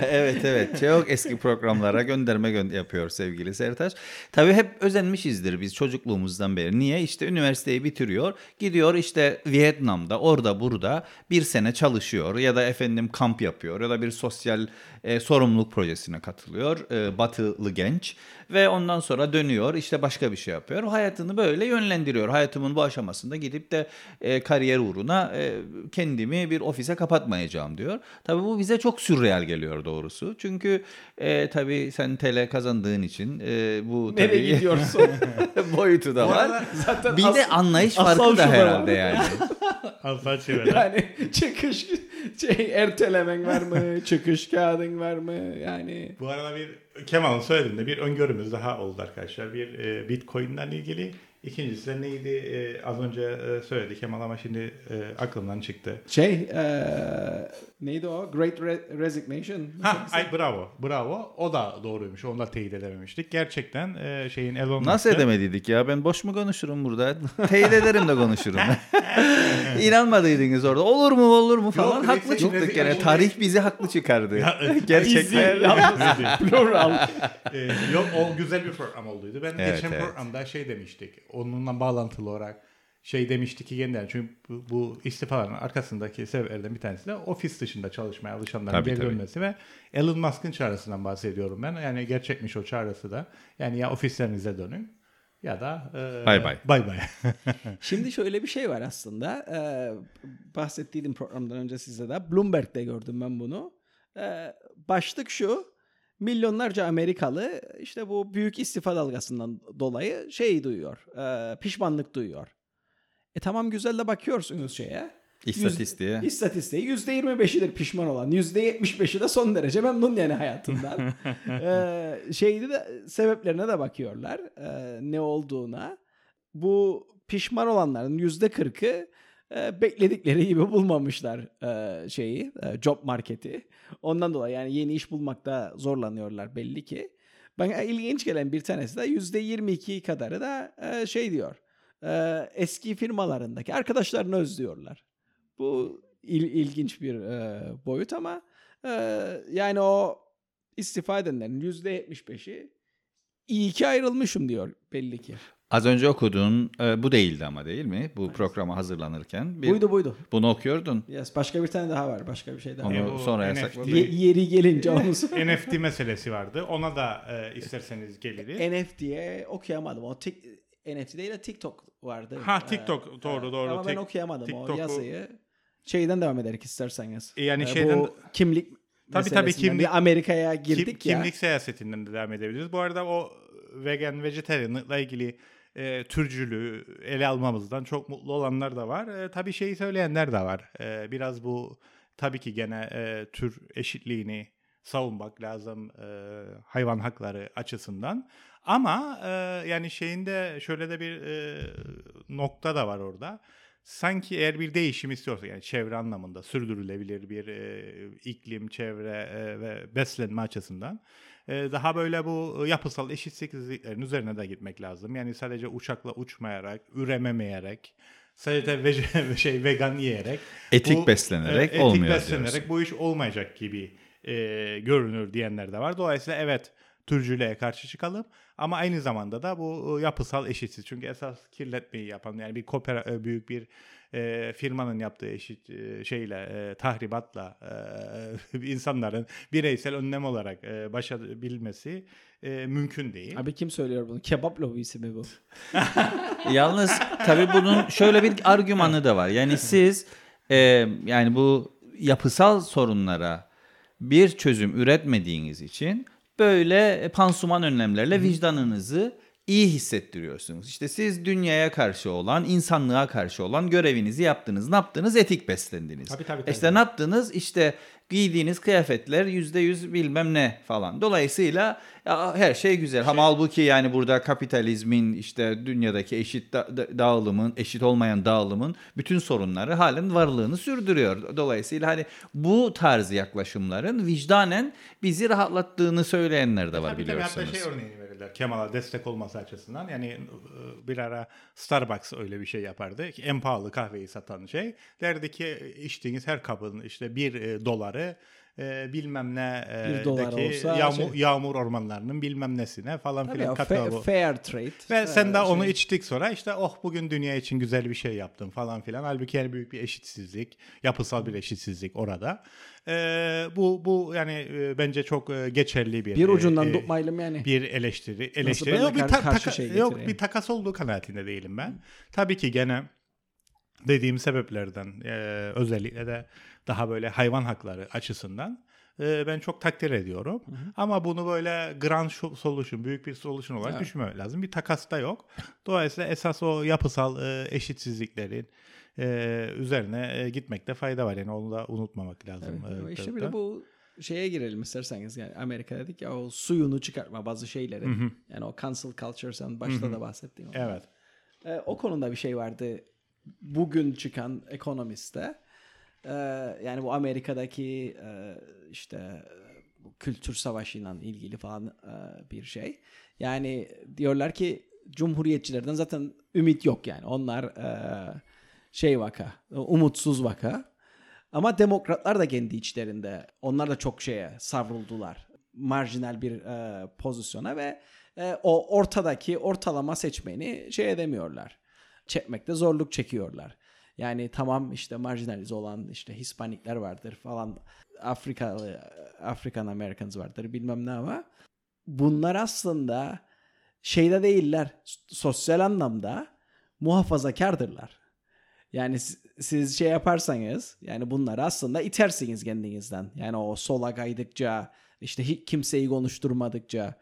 evet evet çok eski programlara gönderme gö- yapıyor sevgili Sertaç. Tabii hep özenmişizdir biz çocukluğumuzdan beri. Niye? İşte üniversiteyi bitiriyor. Gidiyor işte Vietnam'da orada burada bir sene çalışıyor ya da efendim kamp yapıyor ya da bir sosyal e, sorumluluk projesine katılıyor. E, batılı genç ve ondan sonra dönüyor işte başka bir şey yapıyor. Hayatını böyle yönlendiriyor. Hayatımın bu aşamasında gidip de e, kariyer uğruna e, kendimi bir ofise kapatmayacağım diyor. Tabii bu bize çok sürreal geliyor doğrusu. Çünkü e, tabii sen TL kazandığın için e, bu Nereye tabii gidiyorsun? boyutu da var. Zaten Bir as- de anlayış farkı da herhalde var. yani. Alfa çevre. Yani çıkış şey ertelemen var mı? Çıkış kağıdın var mı? Yani Bu arada bir Kemal'ın söylediğinde bir öngörümüz daha oldu arkadaşlar. Bir e, Bitcoin'den ilgili. İkincisi de neydi? E, az önce e, söyledi Kemal ama şimdi e, aklımdan çıktı. şey eee, neydi o? Great Re- Resignation. Ha, ay bravo, bravo. O da doğruymuş. Onu da teyit edememiştik. Gerçekten e, şeyin Elon Nasıl Musk'ın- edemediydik ya? Ben boş mu konuşurum burada? Teyit ederim de konuşurum. İnanmadıydınız orada. Olur mu olur mu falan. Yok, haklı çıktık resim- gene. Tarih bizi haklı çıkardı. Gerçekten. Plural. E, yok o güzel bir program olduydu. Ben Evet, geçen evet. programda şey demiştik. Onunla bağlantılı olarak şey demişti ki yeniden çünkü bu, bu istifaların arkasındaki sebeplerden bir tanesi de ofis dışında çalışmaya alışanların Tabii, geri tabii. dönmesi ve Elon Musk'ın çağrısından bahsediyorum ben. Yani gerçekmiş o çağrısı da. Yani ya ofislerinize dönün ya da e, Bay bay. Bay bay. Şimdi şöyle bir şey var aslında. Ee, bahsettiydim programdan önce size de. Bloomberg'de gördüm ben bunu. Ee, başlık şu. Milyonlarca Amerikalı işte bu büyük istifa dalgasından dolayı şey duyuyor. e, pişmanlık duyuyor. E tamam güzel de bakıyorsunuz şeye. İstatistiğe. İstatistiği %25'idir pişman olan. %75'i de son derece memnun yani hayatından. ee, şeydi de sebeplerine de bakıyorlar. ee, ne olduğuna. Bu pişman olanların %40'ı e, bekledikleri gibi bulmamışlar e, şeyi, e, job marketi. Ondan dolayı yani yeni iş bulmakta zorlanıyorlar belli ki. Bana ilginç gelen bir tanesi de %22 kadarı da e, şey diyor. E, eski firmalarındaki arkadaşlarını özlüyorlar. Bu il- ilginç bir e, boyut ama e, yani o istifa edenlerin %75'i iyi ki ayrılmışım diyor belli ki. Az önce okuduğun e, bu değildi ama değil mi? Bu programa hazırlanırken. Bir, Buydu buydu. Bunu okuyordun. Yes, başka bir tane daha var. Başka bir şey daha Onu var. Sonra NFT yasakladı. Ye- yeri gelince onu NFT meselesi vardı. Ona da e, isterseniz geliriz. NFT'ye okuyamadım. O tik, NFT değil de TikTok vardı. Ha, Ee, TikTok, doğru, evet. doğru. Ama ben okuyamadım o TikTok'u- yazıyı. Şeyden devam ederek isterseniz. E, yani Ee, şeyden- Bu kimlik Tabii, tabii, kimlik- Amerika'ya Kim- girdik ya. kimlik siyasetinden de devam edebiliriz. Bu arada o vegan, vegetarianlıkla ilgili e, türcülüğü ele almamızdan çok mutlu olanlar da var. E, tabii şeyi söyleyenler de var. E, biraz bu tabii ki gene e, tür eşitliğini savunmak lazım e, hayvan hakları açısından. Ama e, yani şeyinde şöyle de bir e, nokta da var orada. Sanki eğer bir değişim istiyorsa yani çevre anlamında sürdürülebilir bir e, iklim, çevre e, ve beslenme açısından e, daha böyle bu yapısal eşitsizliklerin üzerine de gitmek lazım. Yani sadece uçakla uçmayarak, ürememeyerek, sadece vege- şey vegan yiyerek Etik bu- beslenerek etik olmuyor beslenerek diyorsun. bu iş olmayacak gibi e, görünür diyenler de var. Dolayısıyla evet türcülüğe karşı çıkalım ama aynı zamanda da bu yapısal eşitsiz. Çünkü esas kirletmeyi yapan yani bir kopera büyük bir e, firmanın yaptığı eşit e, şeyle e, tahribatla e, insanların bireysel önlem olarak e, başarabilmesi e, mümkün değil. Abi kim söylüyor bunu? Kebap lobisi mi bu? Yalnız tabii bunun şöyle bir argümanı da var. Yani siz e, yani bu yapısal sorunlara bir çözüm üretmediğiniz için böyle pansuman önlemlerle vicdanınızı iyi hissettiriyorsunuz. İşte siz dünyaya karşı olan, insanlığa karşı olan görevinizi yaptınız. Ne yaptınız? Etik beslendiniz. Tabii, tabii, tabii. İşte ne yaptınız? İşte giydiğiniz kıyafetler yüzde yüz bilmem ne falan. Dolayısıyla ya, her şey güzel. Ama halbuki yani burada kapitalizmin işte dünyadaki eşit da- da- dağılımın, eşit olmayan dağılımın bütün sorunları halen varlığını sürdürüyor. Dolayısıyla hani bu tarz yaklaşımların vicdanen bizi rahatlattığını söyleyenler de var Tabii tabii hatta biliyorsunuz. şey örneğini verirler. Kemal'a destek olması açısından. Yani e, bir ara Starbucks öyle bir şey yapardı. En pahalı kahveyi satan şey. Derdi ki içtiğiniz her kabın işte bir e, e, bilmem ne e, Bir dolar deki olsa yağmur, şey- yağmur ormanlarının bilmem nesine falan Tabii filan katıyor bu. fair trade. Ve sen de onu şey- içtik sonra işte oh bugün dünya için güzel bir şey yaptın falan filan. Halbuki yani büyük bir eşitsizlik, yapısal bir eşitsizlik orada. Ee, bu bu yani e, bence çok e, geçerli bir bir ucundan e, tutmayalım yani. bir eleştiri. eleştiri. Yok, bir ta- taka- şey yok bir takas olduğu kanaatinde değilim ben. Tabii ki gene dediğim sebeplerden e, özellikle de daha böyle hayvan hakları açısından e, ben çok takdir ediyorum. Ama bunu böyle grand solution, büyük bir solution olarak Evet. düşünmemek lazım. Bir takas da yok. Dolayısıyla esas o yapısal e, eşitsizliklerin e, üzerine e, gitmekte fayda var. Yani onu da unutmamak lazım. Evet, e, ama işte bir de. bu şeye girelim isterseniz yani Amerika dedik ya o suyunu çıkartma bazı şeylerin. Yani o cancel culture sen başta da bahsettiğin. Evet. Ee, o konuda bir şey vardı bugün çıkan Economist'te. Ee, yani bu Amerika'daki e, işte e, bu kültür savaşıyla ilgili falan e, bir şey. Yani diyorlar ki cumhuriyetçilerden zaten ümit yok yani. Onlar e, şey vaka, umutsuz vaka. Ama demokratlar da kendi içlerinde onlar da çok şeye savruldular. Marjinal bir e, pozisyona ve e, o ortadaki ortalama seçmeni şey edemiyorlar. Çekmekte zorluk çekiyorlar. Yani tamam işte marjinalize olan işte Hispanikler vardır falan. Afrikalı African Americans vardır bilmem ne ama bunlar aslında şeyde değiller. Sosyal anlamda muhafazakardırlar. Yani siz, şey yaparsanız yani bunları aslında itersiniz kendinizden. Yani o sola kaydıkça işte kimseyi konuşturmadıkça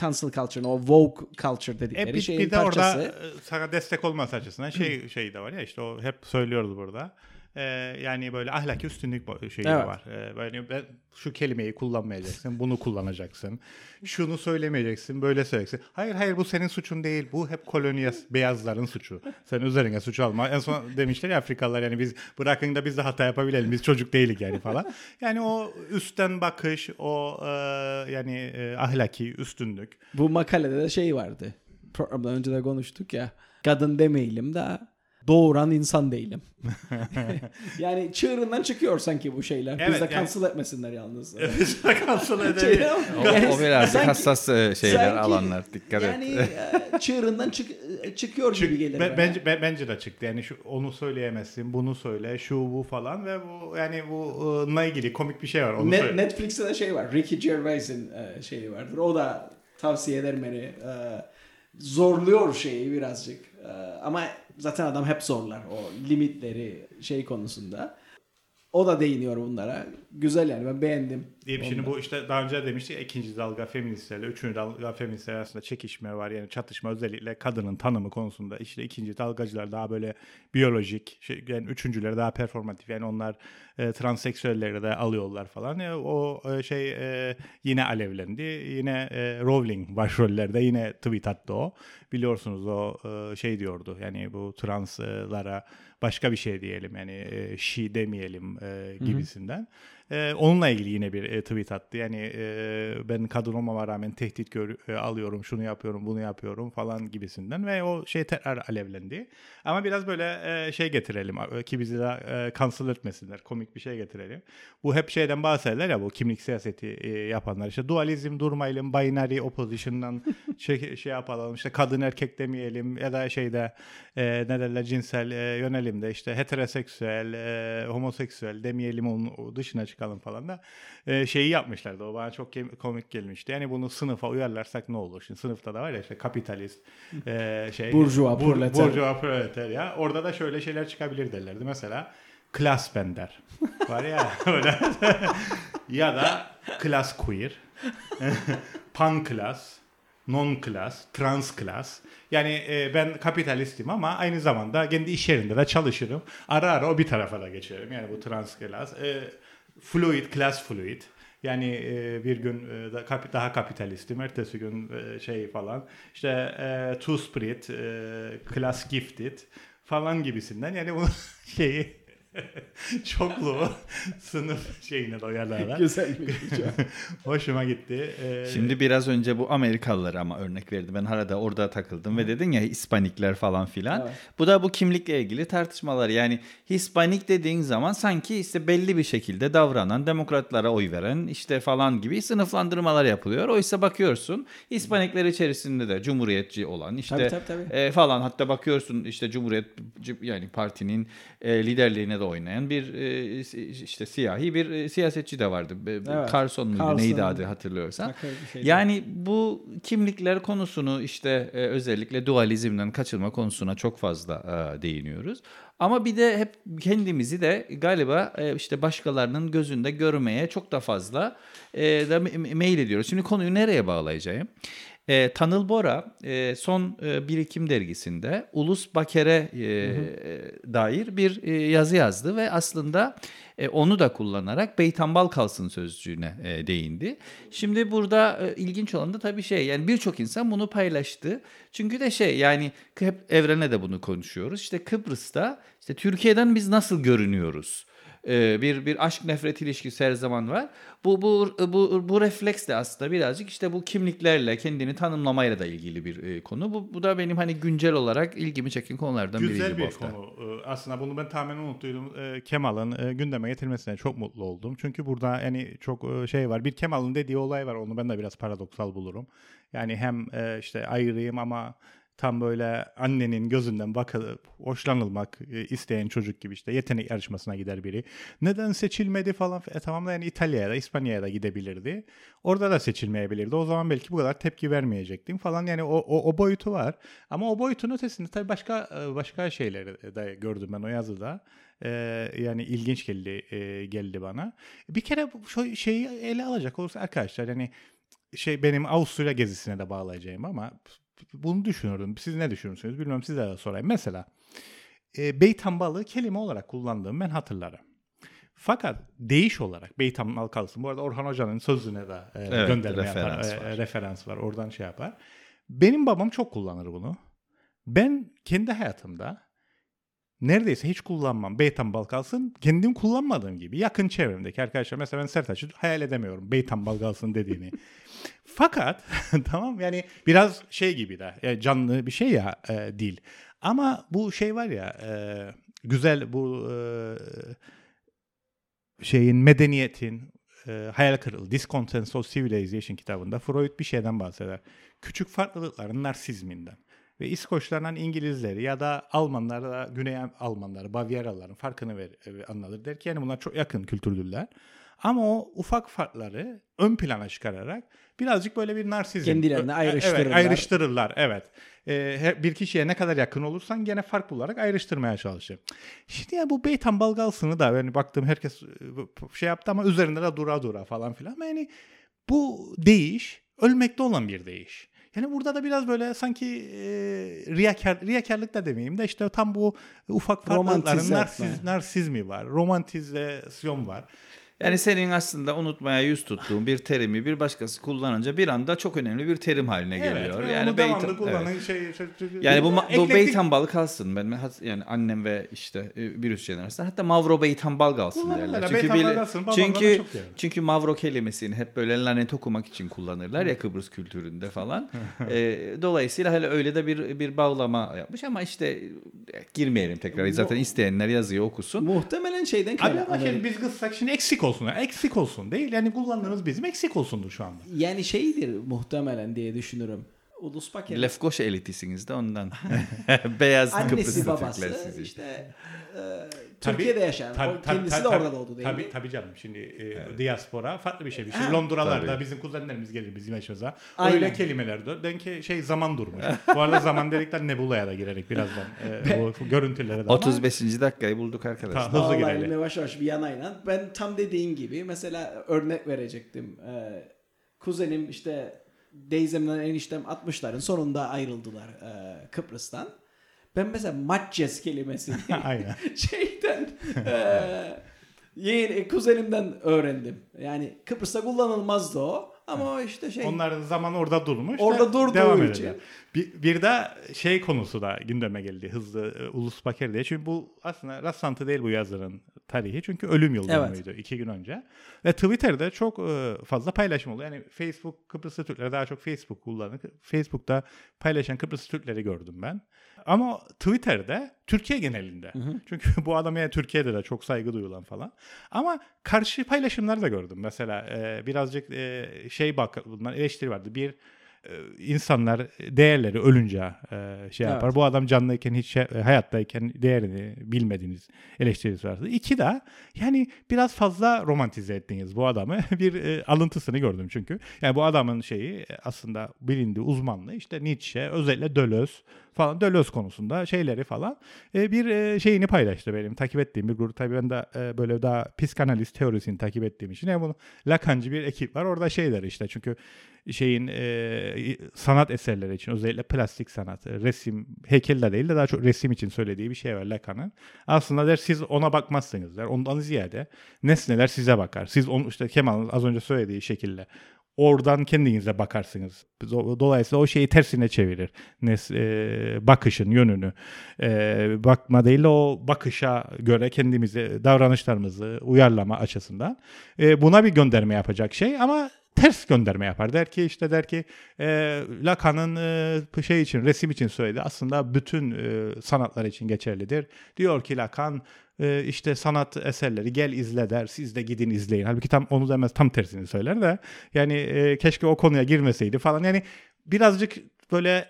cancel culture, o woke culture dedikleri E bir, şeyin bir de parçası. orada e, sana destek olması açısından şey şey de var ya işte o hep söylüyoruz burada. E, yani böyle ahlaki üstünlük şeyi Evet. var. E, böyle ben, şu kelimeyi kullanmayacaksın, bunu kullanacaksın. Şunu söylemeyeceksin, böyle söyleyeceksin. Hayır hayır bu senin suçun değil. Bu hep koloniya beyazların suçu. Sen üzerine suç alma. En son demişler ya Afrikalılar yani biz bırakın da biz de hata yapabilelim. Biz çocuk değilik yani falan. Yani o üstten bakış, o e, yani e, ahlaki üstünlük. Bu makalede de şey vardı. Programdan önce de konuştuk ya. Kadın demeyelim de doğuran insan değilim. yani çığırından çıkıyor sanki bu şeyler. Evet, Biz de yani- cancel etmesinler yalnız. Kansıl Şey, edebilir. O, yani o birazcık sanki- hassas e, şeyler sanki- alanlar dikkat yani et. e, çığırından çık, çıkıyor gibi gelir. Be- bence be- bence de çıktı. Yani şu onu söyleyemezsin, bunu söyle, şu bu falan ve bu yani bu ıı, ilgili komik bir şey var. Onu Net- söyle. Netflix'te de şey var. Ricky Gervais'in e, şeyi vardır. O da tavsiye ederim beni. E, zorluyor şeyi birazcık. E, ama zaten adam hep zorlar. O limitleri şey konusunda. O da değiniyor bunlara. Güzel yani ben beğendim. Onu şimdi da. bu işte daha önce demiştik ikinci dalga feministlerle üçüncü dalga feministler arasında çekişme var. Yani çatışma özellikle kadının tanımı konusunda. İşte ikinci dalgacılar daha böyle biyolojik şey, yani üçüncüleri daha performatif. Yani onlar e, transseksüelleri de alıyorlar falan. E, o e, şey e, yine alevlendi. Yine e, Rowling başrollerde yine tweet attı o. Biliyorsunuz o e, şey diyordu. Yani bu translara başka bir şey diyelim. Yani e, she demeyelim e, gibisinden. E, onunla ilgili yine bir e, tweet attı. Yani e, ben kadın olmama rağmen tehdit gör, e, alıyorum, şunu yapıyorum, bunu yapıyorum falan gibisinden ve o şey tekrar alevlendi. Ama biraz böyle e, şey getirelim ki bizi de e, cancel etmesinler. Komik bir şey getirelim. Bu hep şeyden bahsederler ya bu kimlik siyaseti e, yapanlar. işte dualizm durmayalım, binary opposition'dan şey, şey yapalım. işte kadın erkek demeyelim ya da şeyde e, ne derler cinsel e, yönelimde işte heteroseksüel, e, homoseksüel demeyelim onun dışına çıkalım falan da e, şeyi yapmışlardı. O bana çok komik gelmişti. Yani bunu sınıfa uyarlarsak ne olur? Şimdi sınıfta da var ya işte kapitalist e, şey. Burjuva, proleter. Burjuva, proleter ya. Orada da şöyle şeyler çıkabilir derlerdi. Mesela klas bender. Var ya öyle. ya da klas queer. pan klas non klas, trans klas. Yani e, ben kapitalistim ama aynı zamanda kendi iş yerinde de çalışırım. Ara ara o bir tarafa da geçerim. Yani bu trans klas. E, fluid, klas fluid. Yani e, bir gün e, daha kapitalistim, ertesi gün e, şey falan. İşte e, two spirit, class gifted falan gibisinden. Yani bu şeyi çoklu sınıf şeyine doyarlar. Güzelmiş. çok. Hoşuma gitti. E, Şimdi biraz önce bu Amerikalılara ama örnek verdi. Ben arada orada takıldım ve dedin ya Hispanikler falan filan. Evet. Bu da bu kimlikle ilgili tartışmalar. Yani Hispanik dediğin zaman sanki işte belli bir şekilde davranan, demokratlara oy veren işte falan gibi sınıflandırmalar yapılıyor. Oysa bakıyorsun Hispanikler içerisinde de cumhuriyetçi olan işte Tabii, tabii, tabii. e, falan hatta bakıyorsun işte Cumhuriyet yani partinin e, liderliğine de oynayan bir e, işte siyahi bir e, siyasetçi de vardı. Evet. Carson muydu Carson. neydi adı hatırlıyorsan. Yani bu kimlikler konusunu işte e, özellikle dualizmden kaçınma konusuna çok fazla değiniyoruz. Ama bir de hep kendimizi de galiba işte başkalarının gözünde görmeye çok da fazla da me- meyil ediyoruz. Şimdi konuyu nereye bağlayacağım? E, Tanıl Bora e, son e, Birikim dergisinde Ulus Baker'e e, dair bir e, yazı yazdı ve aslında e, onu da kullanarak Beytambal kalsın sözcüğüne e, değindi. Şimdi burada e, ilginç olan da tabii şey yani birçok insan bunu paylaştı. Çünkü de şey yani hep evrene de bunu konuşuyoruz. İşte Kıbrıs'ta işte Türkiye'den biz nasıl görünüyoruz? E, bir bir aşk nefret ilişkisi her zaman var. Bu bu bu bu refleks de aslında birazcık işte bu kimliklerle kendini tanımlamayla da ilgili bir e, konu. Bu bu da benim hani güncel olarak ilgimi çeken konulardan biriydi Güzel bu bir hafta. konu. Ee, Aslında bunu ben tamamen unuttuydum. Kemal'ın e, gündeme getirmesine çok mutlu oldum. Çünkü burada yani çok e, şey var. Bir Kemal'ın dediği olay var. Onu ben de biraz paradoksal bulurum. Yani hem e, işte ayrıyım ama tam böyle annenin gözünden bakıp hoşlanılmak e, isteyen çocuk gibi işte yetenek yarışmasına gider biri. Neden seçilmedi falan. E tamam da yani İtalya'ya da İspanya'ya da gidebilirdi. Orada da seçilmeyebilirdi. O zaman belki bu kadar tepki vermeyecektim falan. Yani o, o, o boyutu var. Ama o boyutun ötesinde tabii başka e, başka şeyleri de gördüm ben o yazıda. E, yani ilginç geldi e, geldi bana. Bir kere şu şeyi ele alacak olursa arkadaşlar yani şey benim Avusturya gezisine de bağlayacağım ama bunu düşünürdüm. Siz ne düşünürsünüz? Bilmem size de sorayım. Mesela e, beytan balığı kelime olarak kullandığımı ben hatırlarım. Fakat değiş olarak beytan balığı kalsın. Bu arada Orhan Hoca'nın sözüne de e, Evet, gönderme referans yapar. e, var. referans var. Oradan şey yapar. Benim babam çok kullanır bunu. Ben kendi hayatımda neredeyse hiç kullanmam. Beytan bal kalsın. Kendim kullanmadığım gibi. Yakın çevremdeki arkadaşlar. Mesela ben Sertaç'ı hayal edemiyorum. Beytan bal kalsın dediğini. Fakat tamam yani biraz şey gibi de yani canlı bir şey ya e, dil. Ama bu şey var ya e, güzel bu e, şeyin medeniyetin e, hayal kırıklığı Discontents of Civilization kitabında Freud bir şeyden bahseder. Küçük farklılıkların narsizminden. Ve İskoçlarla İngilizleri ya da Almanlar da Güney Almanları, Bavyeralıların farkını ver, e, anlatır. Der ki yani bunlar çok yakın kültürdüler. Ama o ufak farkları ön plana çıkararak birazcık böyle bir narsizm. Kendilerini ayrıştırırlar. Evet, ayrıştırırlar. Evet. Ee, bir kişiye ne kadar yakın olursan gene fark bularak ayrıştırmaya çalışır. Şimdi ya bu Beytan Balgalsın'ı da yani baktım herkes e, şey yaptı ama üzerinde de dura dura falan filan. Ama Yani bu değiş ölmekte olan bir değiş. Yani burada da biraz böyle sanki e, riyakar, riyakarlık da demeyeyim de işte tam bu ufak farklılıkların narsiz, narsizmi var. Romantizasyon var. Yani senin aslında unutmaya yüz tuttuğun bir terimi bir başkası kullanınca bir anda çok önemli bir terim haline geliyor. ve yani beytan- kullanan evet. şey, şey- şey- Yani bu, bu eklektik- beytan balı kalsın. Ben yani annem ve işte e, bir üst jenerasyon hatta Mavro beytan bal kalsın derler. Çünkü bal bile- kalsın, babam bana çünkü diyor. çünkü Mavro kelimesini hep böyle lanet okumak için kullanırlar ya Kıbrıs kültüründe falan. E, dolayısıyla hele öyle de bir bir bağlama yapmış ama işte e, girmeyelim tekrar. Zaten isteyenler yazıyor okusun. Muhtemelen şeyden Abi kaynaklı. ama şimdi biz kızsak şimdi eksik olsun. Eksik olsun değil. Yani kullandığımız bizim eksik olsundur şu anda. Yani şeydir muhtemelen diye düşünürüm. Ulus paket. Lefkoşa elitisiniz de ondan. Beyaz Annesi babası işte e, Tabii, Türkiye'de yaşayan. tabii, o tabii, kendisi tabii, de orada doğdu değil tabii, mi? Tabii canım şimdi e, diaspora farklı bir şey. Şimdi Ha, Londralarda tabii. bizim kuzenlerimiz gelir bizim yaşımıza. Aynen. Öyle kelimeler de. Den ki şey zaman durmuş. Bu arada zaman dedikler Nebula'ya da girerek birazdan e, bu görüntülere de ama 35. dakikayı bulduk arkadaşlar. Ta- hızlı Vallahi girelim. yavaş yavaş bir yanayla. Ben tam dediğin gibi mesela örnek verecektim. Ee, kuzenim işte Deyzem'den eniştem 60'ların sonunda ayrıldılar e, Kıbrıs'tan. Ben mesela Matces kelimesini Aynen. şeyden e, yeğen, kuzenimden öğrendim. Yani Kıbrıs'ta kullanılmazdı o. Ama işte şey Onların zaman orada durmuş. Orada da durduğu devam için. ederler. Bir, bir de şey konusu da gündeme geldi hızlı e, ulus baker diye. Çünkü bu aslında rastlantı değil bu yazarın tarihi. Çünkü ölüm yıl Evet. dönümüydü iki gün önce. Ve Twitter'da çok e, fazla paylaşım oldu. Yani Facebook Kıbrıslı Türkleri daha çok Facebook kullanır. Facebook'ta paylaşan Kıbrıslı Türkleri gördüm ben. Ama Twitter'da Türkiye genelinde. Çünkü bu adama yani Türkiye'de de çok saygı duyulan falan. Ama karşı paylaşımlar da gördüm. Mesela e, birazcık e, şey bak bunlar eleştiri vardı. Bir e, insanlar değerleri ölünce e, şey yapar. Evet. Bu adam canlıyken hiç şey- e, hayattayken değerini bilmediğiniz eleştirisi vardı. İki de yani biraz fazla romantize ettiniz bu adamı. bir e, alıntısını gördüm çünkü. Yani bu adamın şeyi aslında bilindiği uzmanlığı işte Nietzsche özellikle Deleuze falan Deleuze konusunda şeyleri falan e, bir e, şeyini paylaştı benim takip ettiğim bir grup. Tabii ben de e, böyle daha psikanaliz teorisini takip ettiğim için. Yani bunu Lacancı bir ekip var. Orada şeyler işte çünkü şeyin e, sanat eserleri için özellikle plastik sanat, e, resim, heykelde değil de daha çok resim için söylediği bir şey var Lacan'ın. Aslında der siz ona bakmazsınız der. Ondan ziyade nesneler size bakar. Siz onu işte Kemal'ın az önce söylediği şekilde oradan kendinize bakarsınız. Do- Dolayısıyla o şeyi tersine çevirir. Nes, e, bakışın yönünü. E, bakma değil de o bakışa göre kendimizi, davranışlarımızı uyarlama açısından. E, buna bir gönderme yapacak şey ama ters gönderme yapar. Der ki işte der ki e, Lacan'ın e, şey için resim için söyledi. Aslında bütün e, sanatlar için geçerlidir. Diyor ki Lacan e, işte sanat eserleri gel izle der. Siz de gidin izleyin. Halbuki tam onu demez tam tersini söyler de. Yani e, keşke o konuya girmeseydi falan. Yani birazcık böyle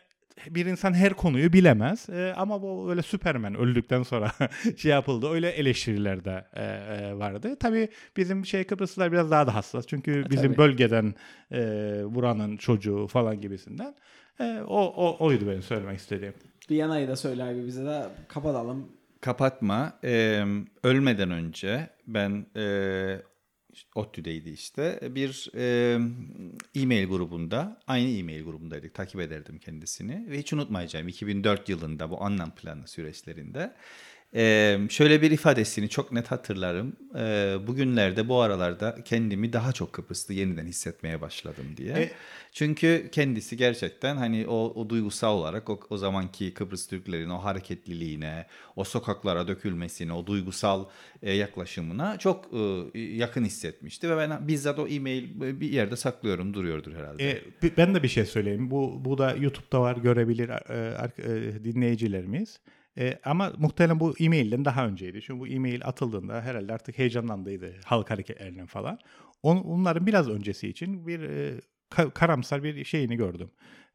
bir insan her konuyu bilemez E, ama bu öyle Superman öldükten sonra şey yapıldı. Öyle eleştiriler de e, e, vardı. Tabii bizim şey Kıbrıslılar biraz daha da hassas. Çünkü bizim tabii. bölgeden e, buranın çocuğu falan gibisinden. E, o, o oydu benim söylemek istediğim. bir yanayı da söyle abi bize de kapatalım. Kapatma. Ee, ölmeden önce ben e, ODTÜ'deydi işte. Bir e-mail grubunda, aynı e-mail grubundaydık. Takip ederdim kendisini. Ve hiç unutmayacağım 2004 yılında bu anlam planı süreçlerinde. Ee, şöyle bir ifadesini çok net hatırlarım. Ee, bugünlerde bu aralarda kendimi daha çok Kıbrıs'ta yeniden hissetmeye başladım diye. E, Çünkü kendisi gerçekten hani o, o duygusal olarak o, o zamanki Kıbrıs Türklerin o hareketliliğine, o sokaklara dökülmesine, o duygusal e, yaklaşımına çok e, yakın hissetmişti ve ben bizzat o e-mail bir yerde saklıyorum duruyordur herhalde. E, ben de bir şey söyleyeyim. Bu bu da YouTube'da var görebilir e, e, dinleyicilerimiz. E, ama muhtemelen bu e-mailden daha önceydi. Çünkü bu e-mail atıldığında herhalde artık heyecanlandıydı halk hareketlerinin falan. On, onların biraz öncesi için bir e, karamsar bir şeyini gördüm.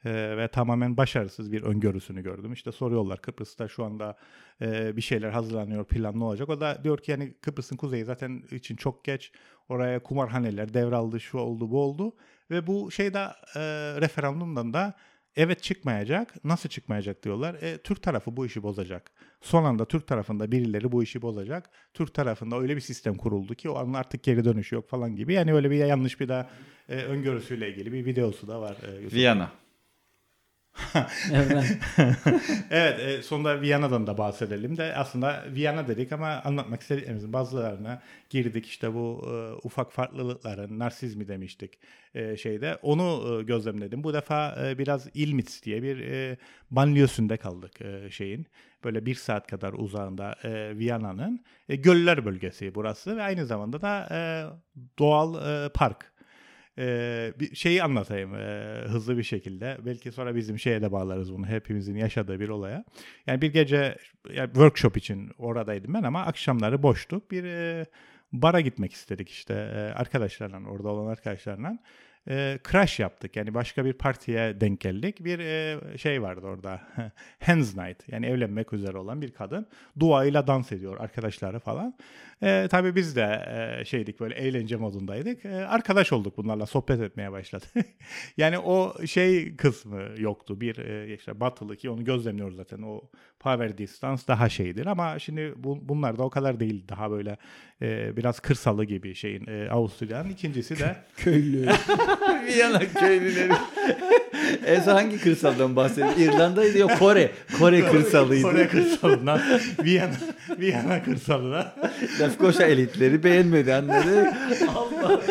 E, ve tamamen başarısız bir öngörüsünü gördüm. İşte soruyorlar Kıbrıs'ta şu anda e, bir şeyler hazırlanıyor, planlı olacak. O da diyor ki yani Kıbrıs'ın kuzeyi zaten için çok geç. Oraya kumarhaneler devraldı, şu oldu, bu oldu. Ve bu şeyde e, referandumdan da Evet çıkmayacak. Nasıl çıkmayacak diyorlar. E, Türk tarafı bu işi bozacak. Son anda Türk tarafında birileri bu işi bozacak. Türk tarafında öyle bir sistem kuruldu ki o an artık geri dönüş yok falan gibi. Yani öyle bir yanlış bir daha e, öngörüsüyle ilgili bir videosu da var. E, Viyana. evet. E, sonunda Viyana'dan da bahsedelim de aslında Viyana dedik ama anlatmak istediklerimizin bazılarına girdik. İşte bu e, ufak farklılıkların narsizmi demiştik e, şeyde. Onu e, gözlemledim. Bu defa e, biraz İlmitz diye bir e, banliyosunda kaldık e, şeyin. Böyle bir saat kadar uzağında e, Viyana'nın e, göller bölgesi burası ve aynı zamanda da e, doğal e, park ee, bir şeyi anlatayım e, hızlı bir şekilde. Belki sonra bizim şeye de bağlarız bunu. Hepimizin yaşadığı bir olaya. Yani bir gece yani workshop için oradaydım ben ama akşamları boştuk. Bir e, bara gitmek istedik işte e, arkadaşlarla orada olan arkadaşlarla e, crash yaptık. Yani başka bir partiye denk geldik. Bir e, şey vardı orada. Hands Night. Yani evlenmek üzere olan bir kadın. Duayla dans ediyor arkadaşları falan. E, tabii biz de e, şeydik böyle eğlence modundaydık. E, arkadaş olduk bunlarla sohbet etmeye başladık. yani o şey kısmı yoktu. Bir e, işte batılı ki onu gözlemliyoruz zaten. O power distance daha şeydir ama şimdi bu, bunlar da o kadar değil. Daha böyle e, biraz kırsalı gibi şeyin e, Avusturya'nın. ikincisi de köylü. Viyana köylüleri. Esa hangi kırsaldan bahsediyor? İrlanda'ydı yok Kore. Kore kırsalıydı. Kore kırsalından. Viyana, Viyana kırsalına. Lefkoşa elitleri beğenmedi anladı. Allah.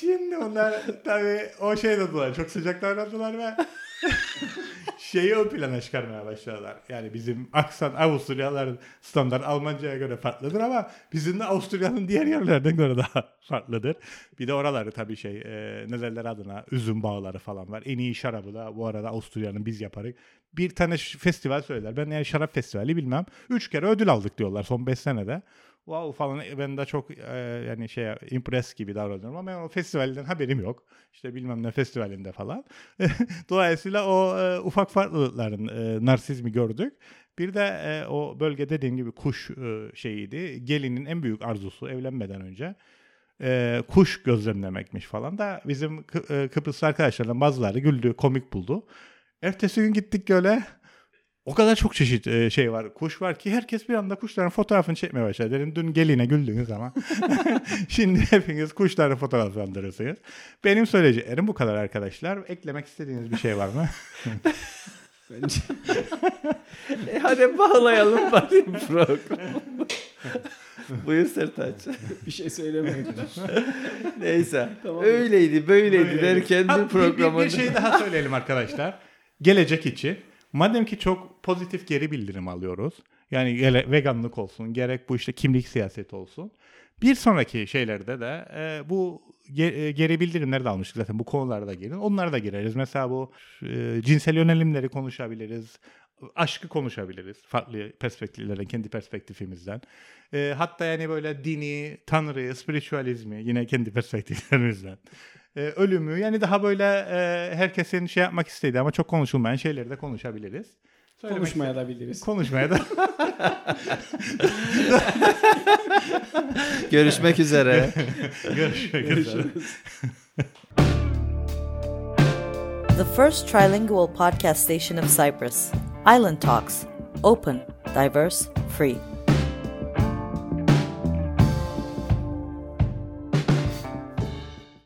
Şimdi onlar tabii o şey dediler. Çok sıcak davrandılar ve şeyi ön plana çıkarmaya başladılar. Yani bizim aksan Avusturyalıların standart Almanca'ya göre farklıdır ama bizim de Avusturya'nın diğer yerlerden göre daha farklıdır. Bir de oraları tabii şey e, ne derler adına üzüm bağları falan var. En iyi şarabı da bu arada Avusturya'nın biz yaparız. Bir tane festival söyler. Ben yani şarap festivali bilmem. Üç kere ödül aldık diyorlar son beş senede wow falan ben de çok e, yani şey impress gibi davranıyorum ama o festivalden haberim yok. İşte bilmem ne festivalinde falan. Dolayısıyla o e, ufak farklılıkların e, narsizmi gördük. Bir de e, o bölge dediğim gibi kuş e, şeyiydi. Gelinin en büyük arzusu evlenmeden önce e, kuş gözlemlemekmiş falan da bizim Kı- e, Kıbrıs arkadaşlarından bazıları güldü, komik buldu. Ertesi gün gittik göle o kadar çok çeşit e, şey var, kuş var ki herkes bir anda kuşların fotoğrafını çekmeye başladı. Dedim dün geline güldünüz ama şimdi hepiniz kuşları fotoğraflandırırsınız. Benim söyleyeceklerim bu kadar arkadaşlar. Eklemek istediğiniz bir şey var mı? Bence. e hadi bağlayalım bari programı. Buyur Sertaç. bir şey söylemeyin. Neyse. Tamam. Öyleydi, böyleydi, böyleydi. derken bir programı. Bir, bir şey daha söyleyelim arkadaşlar. Gelecek için Madem ki çok pozitif geri bildirim alıyoruz. Yani veganlık olsun, gerek bu işte kimlik siyaseti olsun. Bir sonraki şeylerde de e, bu e, geri bildirimleri de almıştık zaten bu konularda da gelin. Onlara da gireriz. Mesela bu e, cinsel yönelimleri konuşabiliriz. Aşkı konuşabiliriz. Farklı perspektiflerden, kendi perspektifimizden. E, hatta yani böyle dini, tanrıyı, spiritualizmi yine kendi perspektiflerimizden e, ölümü yani daha böyle e, herkesin şey yapmak istediği ama çok konuşulmayan şeyleri de konuşabiliriz. Söylemek Konuşmaya da biliriz. Konuşmaya da. Görüşmek üzere. Görüşmek üzere. The first trilingual podcast station of Cyprus, Island Talks, open, diverse, free.